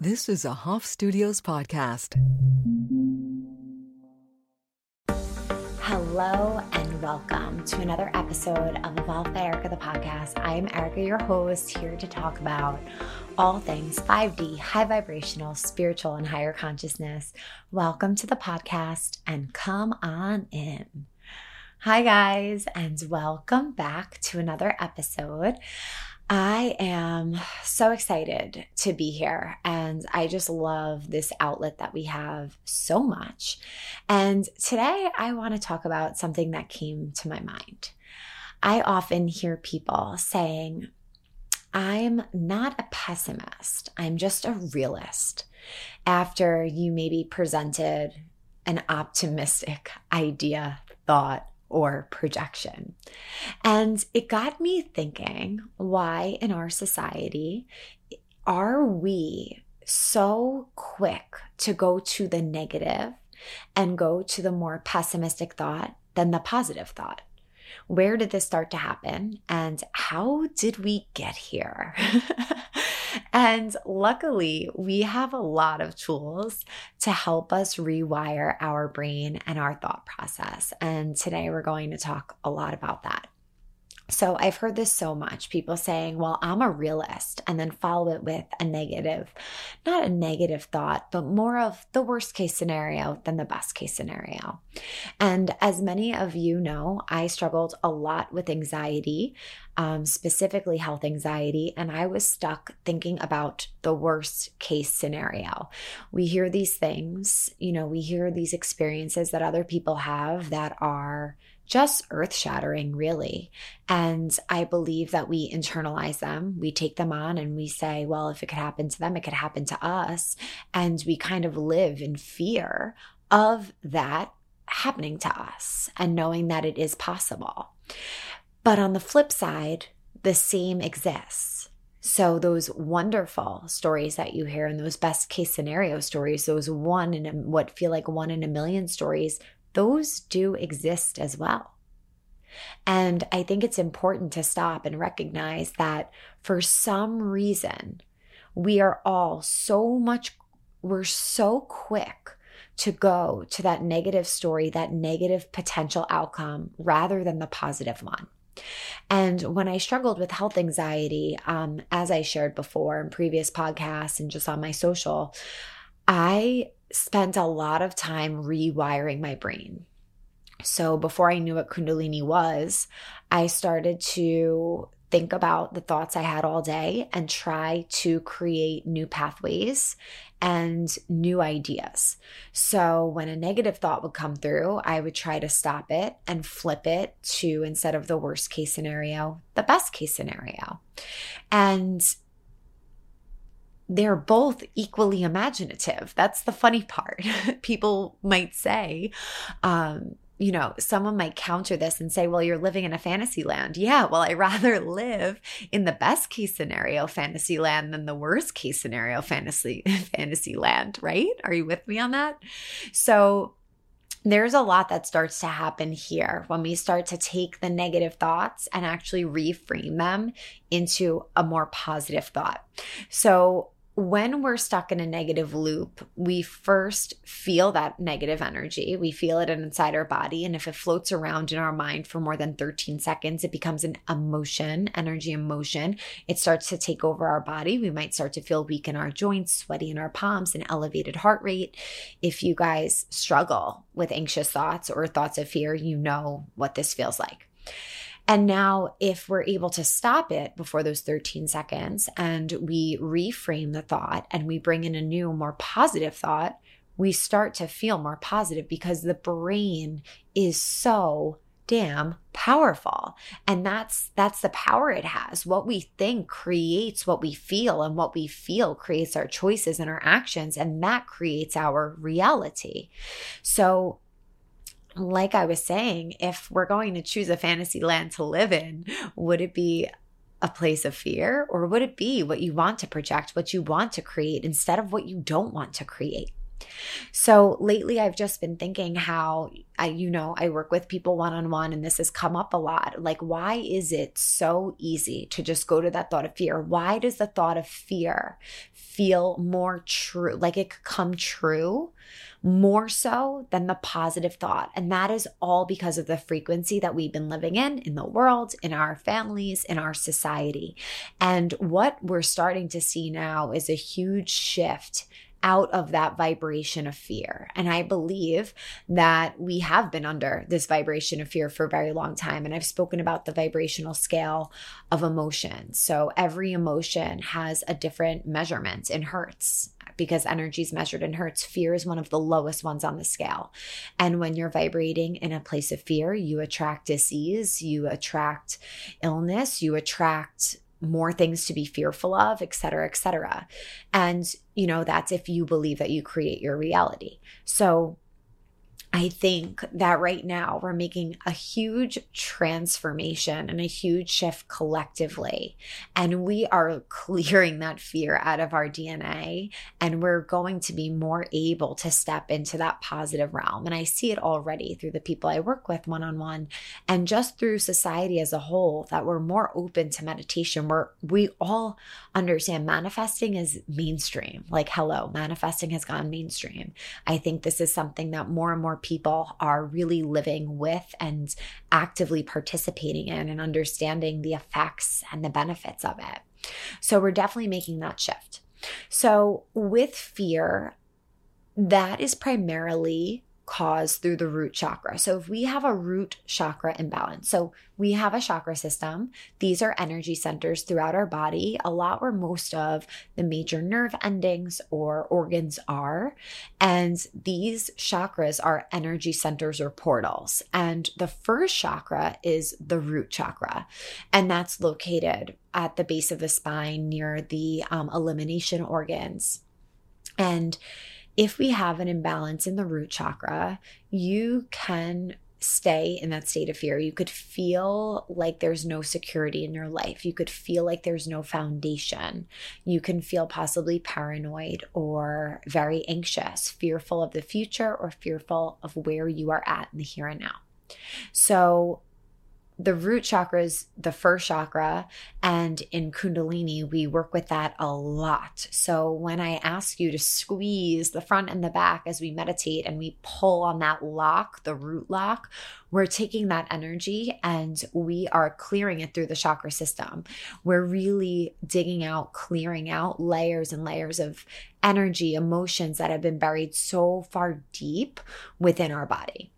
This is a Hoff Studios podcast. Hello and welcome to another episode of Evolve by Erica, the podcast. I am Erica, your host, here to talk about all things 5D, high vibrational, spiritual, and higher consciousness. Welcome to the podcast and come on in. Hi, guys, and welcome back to another episode. I am so excited to be here, and I just love this outlet that we have so much. And today, I want to talk about something that came to my mind. I often hear people saying, I'm not a pessimist, I'm just a realist. After you maybe presented an optimistic idea, thought, or projection. And it got me thinking why in our society are we so quick to go to the negative and go to the more pessimistic thought than the positive thought? Where did this start to happen? And how did we get here? and luckily, we have a lot of tools to help us rewire our brain and our thought process. And today we're going to talk a lot about that. So I've heard this so much people saying, well, I'm a realist, and then follow it with a negative, not a negative thought, but more of the worst case scenario than the best case scenario. And as many of you know, I struggled a lot with anxiety, um, specifically health anxiety, and I was stuck thinking about the worst case scenario. We hear these things, you know, we hear these experiences that other people have that are just earth shattering, really. And I believe that we internalize them, we take them on, and we say, well, if it could happen to them, it could happen to us. And we kind of live in fear of that happening to us and knowing that it is possible. But on the flip side, the same exists. So, those wonderful stories that you hear and those best case scenario stories, those one in a, what feel like one in a million stories, those do exist as well. And I think it's important to stop and recognize that for some reason, we are all so much, we're so quick to go to that negative story, that negative potential outcome, rather than the positive one. And when I struggled with health anxiety, um, as I shared before in previous podcasts and just on my social, I spent a lot of time rewiring my brain. So before I knew what Kundalini was, I started to think about the thoughts I had all day and try to create new pathways and new ideas. So when a negative thought would come through, I would try to stop it and flip it to instead of the worst case scenario, the best case scenario. And they're both equally imaginative. That's the funny part. People might say, um, you know, someone might counter this and say, well, you're living in a fantasy land. Yeah, well, I rather live in the best case scenario fantasy land than the worst case scenario fantasy fantasy land, right? Are you with me on that? So there's a lot that starts to happen here when we start to take the negative thoughts and actually reframe them into a more positive thought. So when we're stuck in a negative loop, we first feel that negative energy. We feel it inside our body. And if it floats around in our mind for more than 13 seconds, it becomes an emotion, energy emotion. It starts to take over our body. We might start to feel weak in our joints, sweaty in our palms, and elevated heart rate. If you guys struggle with anxious thoughts or thoughts of fear, you know what this feels like. And now, if we're able to stop it before those 13 seconds and we reframe the thought and we bring in a new, more positive thought, we start to feel more positive because the brain is so damn powerful. And that's that's the power it has. What we think creates what we feel and what we feel creates our choices and our actions and that creates our reality. So like I was saying, if we're going to choose a fantasy land to live in, would it be a place of fear or would it be what you want to project, what you want to create instead of what you don't want to create? So lately, I've just been thinking how I, you know, I work with people one on one, and this has come up a lot. Like, why is it so easy to just go to that thought of fear? Why does the thought of fear feel more true? Like it could come true more so than the positive thought. And that is all because of the frequency that we've been living in, in the world, in our families, in our society. And what we're starting to see now is a huge shift out of that vibration of fear. And I believe that we have been under this vibration of fear for a very long time. And I've spoken about the vibrational scale of emotion. So every emotion has a different measurement in hertz because energy is measured in hertz. Fear is one of the lowest ones on the scale. And when you're vibrating in a place of fear, you attract disease, you attract illness, you attract more things to be fearful of, et cetera, et cetera. And, you know, that's if you believe that you create your reality. So I think that right now we're making a huge transformation and a huge shift collectively. And we are clearing that fear out of our DNA. And we're going to be more able to step into that positive realm. And I see it already through the people I work with one on one and just through society as a whole that we're more open to meditation. Where we all understand manifesting is mainstream. Like, hello, manifesting has gone mainstream. I think this is something that more and more people are really living with and actively participating in and understanding the effects and the benefits of it. So we're definitely making that shift. So with fear, that is primarily caused through the root chakra. So if we have a root chakra imbalance, so we have a chakra system, these are energy centers throughout our body, a lot where most of the major nerve endings or organs are. And these chakras are energy centers or portals. And the first chakra is the root chakra, and that's located at the base of the spine near the um, elimination organs. And if we have an imbalance in the root chakra, you can stay in that state of fear. You could feel like there's no security in your life. You could feel like there's no foundation. You can feel possibly paranoid or very anxious, fearful of the future or fearful of where you are at in the here and now. So, the root chakra is the first chakra and in kundalini we work with that a lot. So when i ask you to squeeze the front and the back as we meditate and we pull on that lock the root lock we're taking that energy and we are clearing it through the chakra system. We're really digging out clearing out layers and layers of energy emotions that have been buried so far deep within our body.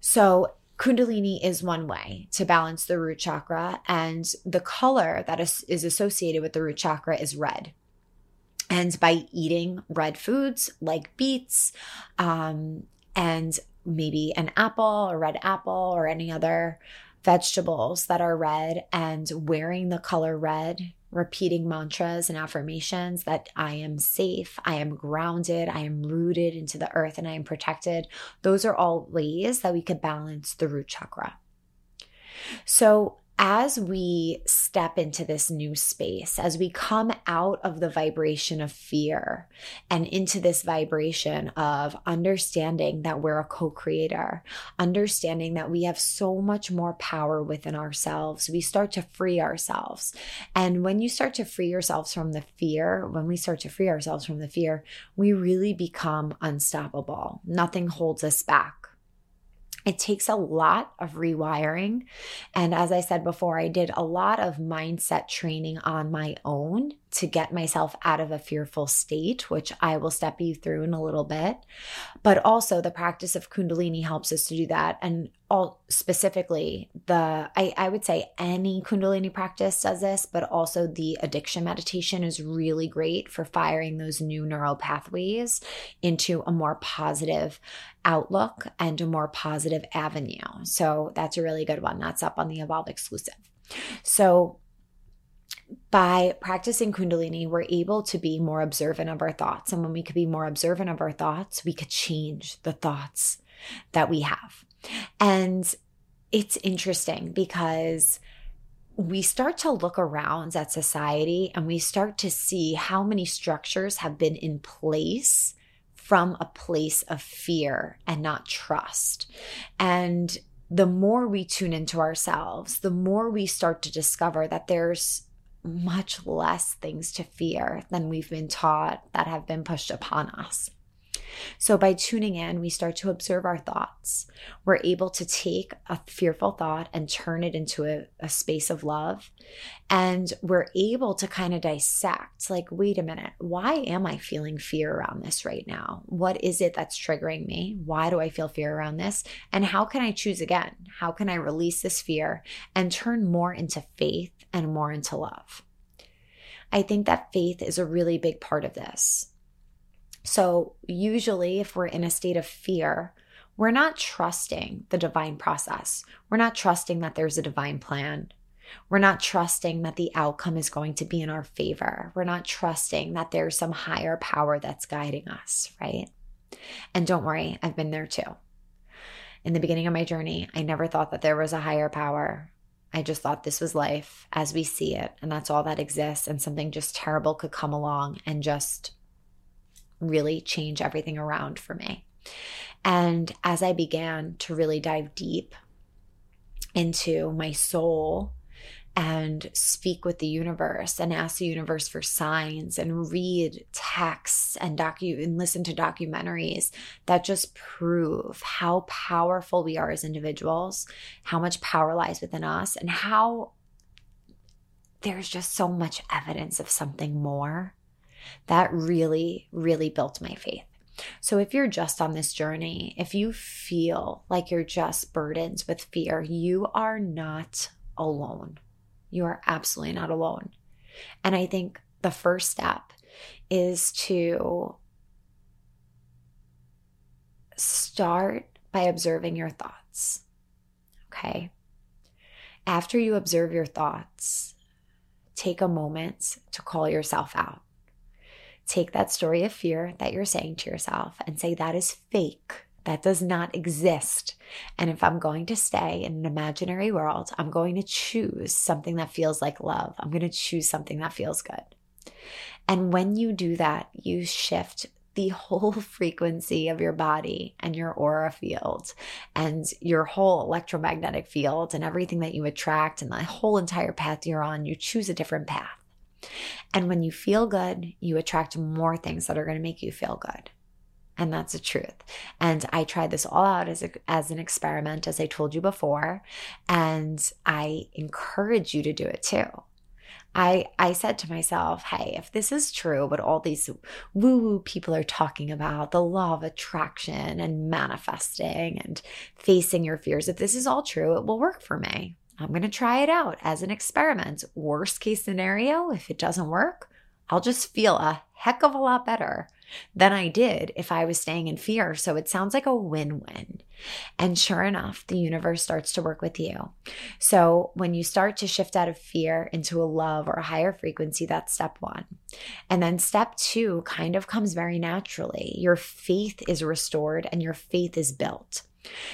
So Kundalini is one way to balance the root chakra, and the color that is, is associated with the root chakra is red. And by eating red foods like beets um, and maybe an apple, a red apple, or any other vegetables that are red, and wearing the color red repeating mantras and affirmations that I am safe, I am grounded, I am rooted into the earth, and I am protected. Those are all ways that we could balance the root chakra. So, as we step into this new space, as we come out of the vibration of fear and into this vibration of understanding that we're a co creator, understanding that we have so much more power within ourselves, we start to free ourselves. And when you start to free yourselves from the fear, when we start to free ourselves from the fear, we really become unstoppable. Nothing holds us back it takes a lot of rewiring. And as I said before, I did a lot of mindset training on my own to get myself out of a fearful state, which I will step you through in a little bit. But also, the practice of Kundalini helps us to do that. And all specifically, the I, I would say any Kundalini practice does this, but also the addiction meditation is really great for firing those new neural pathways into a more positive outlook and a more positive avenue. So that's a really good one. That's up on the Evolve exclusive. So by practicing Kundalini, we're able to be more observant of our thoughts. And when we could be more observant of our thoughts, we could change the thoughts that we have. And it's interesting because we start to look around at society and we start to see how many structures have been in place from a place of fear and not trust. And the more we tune into ourselves, the more we start to discover that there's much less things to fear than we've been taught that have been pushed upon us. So, by tuning in, we start to observe our thoughts. We're able to take a fearful thought and turn it into a, a space of love. And we're able to kind of dissect like, wait a minute, why am I feeling fear around this right now? What is it that's triggering me? Why do I feel fear around this? And how can I choose again? How can I release this fear and turn more into faith and more into love? I think that faith is a really big part of this. So, usually, if we're in a state of fear, we're not trusting the divine process. We're not trusting that there's a divine plan. We're not trusting that the outcome is going to be in our favor. We're not trusting that there's some higher power that's guiding us, right? And don't worry, I've been there too. In the beginning of my journey, I never thought that there was a higher power. I just thought this was life as we see it, and that's all that exists, and something just terrible could come along and just really change everything around for me. And as I began to really dive deep into my soul and speak with the universe and ask the universe for signs and read texts and docu and listen to documentaries that just prove how powerful we are as individuals, how much power lies within us, and how there's just so much evidence of something more that really, really built my faith. So, if you're just on this journey, if you feel like you're just burdened with fear, you are not alone. You are absolutely not alone. And I think the first step is to start by observing your thoughts. Okay. After you observe your thoughts, take a moment to call yourself out. Take that story of fear that you're saying to yourself and say, that is fake. That does not exist. And if I'm going to stay in an imaginary world, I'm going to choose something that feels like love. I'm going to choose something that feels good. And when you do that, you shift the whole frequency of your body and your aura field and your whole electromagnetic field and everything that you attract and the whole entire path you're on. You choose a different path. And when you feel good, you attract more things that are going to make you feel good. And that's the truth. And I tried this all out as, a, as an experiment, as I told you before. And I encourage you to do it too. I, I said to myself, hey, if this is true, what all these woo woo people are talking about, the law of attraction and manifesting and facing your fears, if this is all true, it will work for me. I'm going to try it out as an experiment. Worst case scenario, if it doesn't work, I'll just feel a heck of a lot better than I did if I was staying in fear. So it sounds like a win win. And sure enough, the universe starts to work with you. So when you start to shift out of fear into a love or a higher frequency, that's step one. And then step two kind of comes very naturally. Your faith is restored and your faith is built.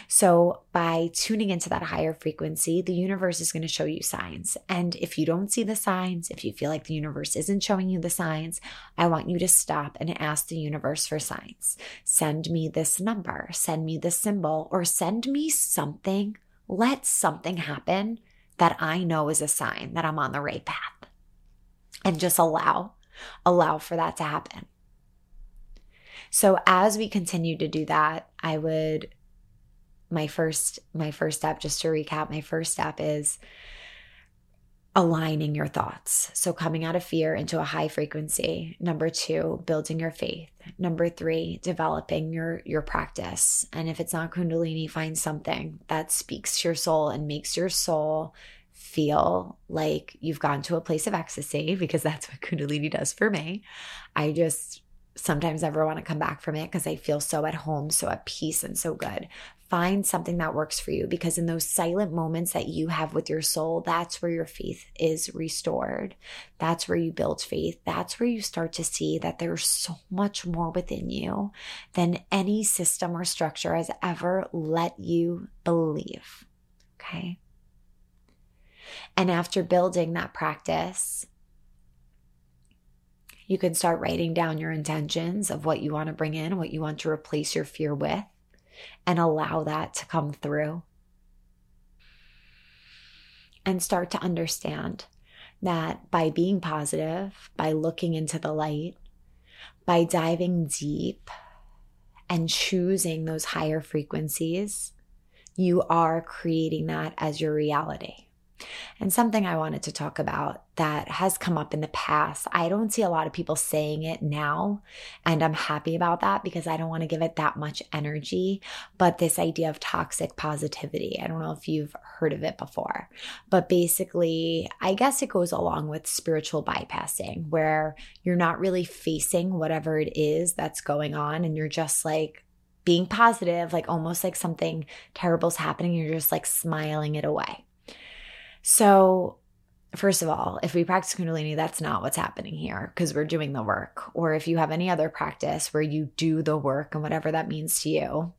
So, by tuning into that higher frequency, the universe is going to show you signs. And if you don't see the signs, if you feel like the universe isn't showing you the signs, I want you to stop and ask the universe for signs. Send me this number, send me this symbol, or send me something. Let something happen that I know is a sign that I'm on the right path. And just allow, allow for that to happen. So, as we continue to do that, I would my first my first step just to recap my first step is aligning your thoughts. So, coming out of fear into a high frequency. Number two, building your faith. Number three, developing your, your practice. And if it's not Kundalini, find something that speaks to your soul and makes your soul feel like you've gone to a place of ecstasy because that's what Kundalini does for me. I just sometimes never want to come back from it because I feel so at home, so at peace, and so good find something that works for you because in those silent moments that you have with your soul, that's where your faith is restored. That's where you build faith. That's where you start to see that there's so much more within you than any system or structure has ever let you believe. Okay. And after building that practice, You can start writing down your intentions of what you want to bring in, what you want to replace your fear with, and allow that to come through. And start to understand that by being positive, by looking into the light, by diving deep and choosing those higher frequencies, you are creating that as your reality. And something I wanted to talk about that has come up in the past. I don't see a lot of people saying it now, and I'm happy about that because I don't want to give it that much energy. But this idea of toxic positivity, I don't know if you've heard of it before, but basically, I guess it goes along with spiritual bypassing, where you're not really facing whatever it is that's going on, and you're just like, being positive, like almost like something terrible's happening, you're just like smiling it away. So, first of all, if we practice Kundalini, that's not what's happening here because we're doing the work. Or if you have any other practice where you do the work and whatever that means to you,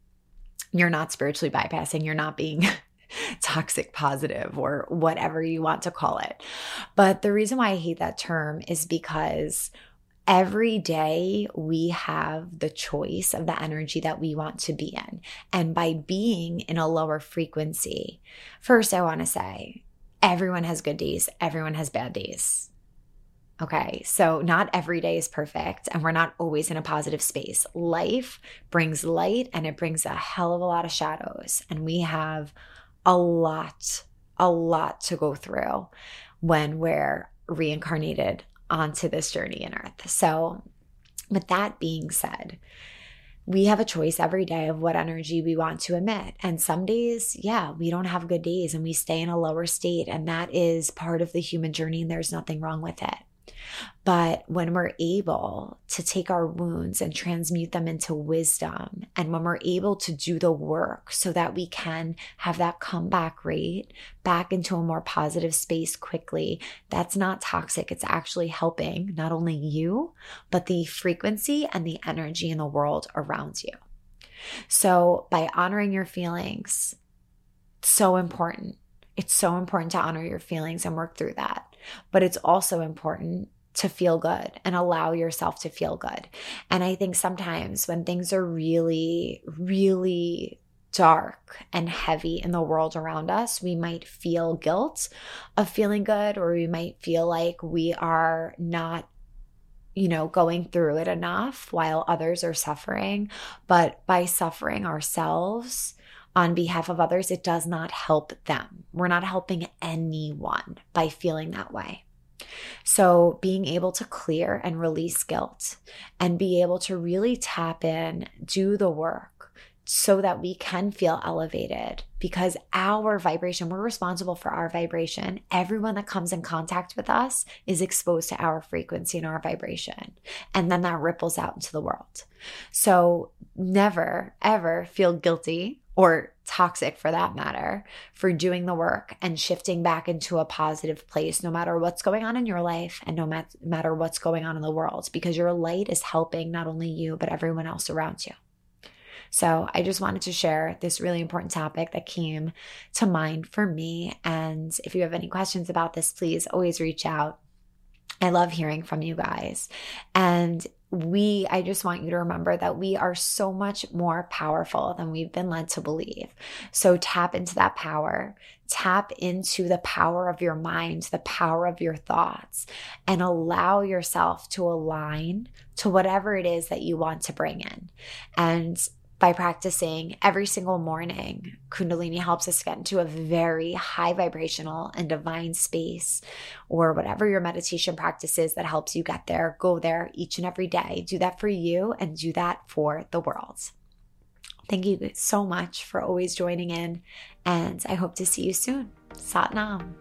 you're not spiritually bypassing, you're not being toxic positive or whatever you want to call it. But the reason why I hate that term is because every day we have the choice of the energy that we want to be in. And by being in a lower frequency, first, I want to say, everyone has good days, everyone has bad days. Okay, so not every day is perfect, and we're not always in a positive space. Life brings light and it brings a hell of a lot of shadows, and we have a lot, a lot to go through when we're reincarnated onto this journey in earth. So, with that being said, we have a choice every day of what energy we want to emit. And some days, yeah, we don't have good days and we stay in a lower state. And that is part of the human journey, and there's nothing wrong with it. But when we're able to take our wounds and transmute them into wisdom, and when we're able to do the work so that we can have that comeback rate back into a more positive space quickly, that's not toxic. It's actually helping not only you, but the frequency and the energy in the world around you. So, by honoring your feelings, it's so important. It's so important to honor your feelings and work through that. But it's also important to feel good and allow yourself to feel good. And I think sometimes when things are really, really dark and heavy in the world around us, we might feel guilt of feeling good, or we might feel like we are not you know, going through it enough while others are suffering. But by suffering ourselves on behalf of others, it does not help them. We're not helping anyone by feeling that way. So, being able to clear and release guilt and be able to really tap in, do the work so that we can feel elevated because our vibration, we're responsible for our vibration. Everyone that comes in contact with us is exposed to our frequency and our vibration. And then that ripples out into the world. So, never, ever feel guilty or toxic for that matter, for doing the work and shifting back into a positive place, no matter what's going on in your life and no mat- matter what's going on in the world, because your light is helping not only you, but everyone else around you. So I just wanted to share this really important topic that came to mind for me. And if you have any questions about this, please always reach out. I love hearing from you guys. And we, I just want you to remember that we are so much more powerful than we've been led to believe. So tap into that power, tap into the power of your mind, the power of your thoughts, and allow yourself to align to whatever it is that you want to bring in. And by practicing every single morning, Kundalini helps us get into a very high vibrational and divine space, or whatever your meditation practice is that helps you get there. Go there each and every day. Do that for you and do that for the world. Thank you so much for always joining in, and I hope to see you soon. Sat Nam.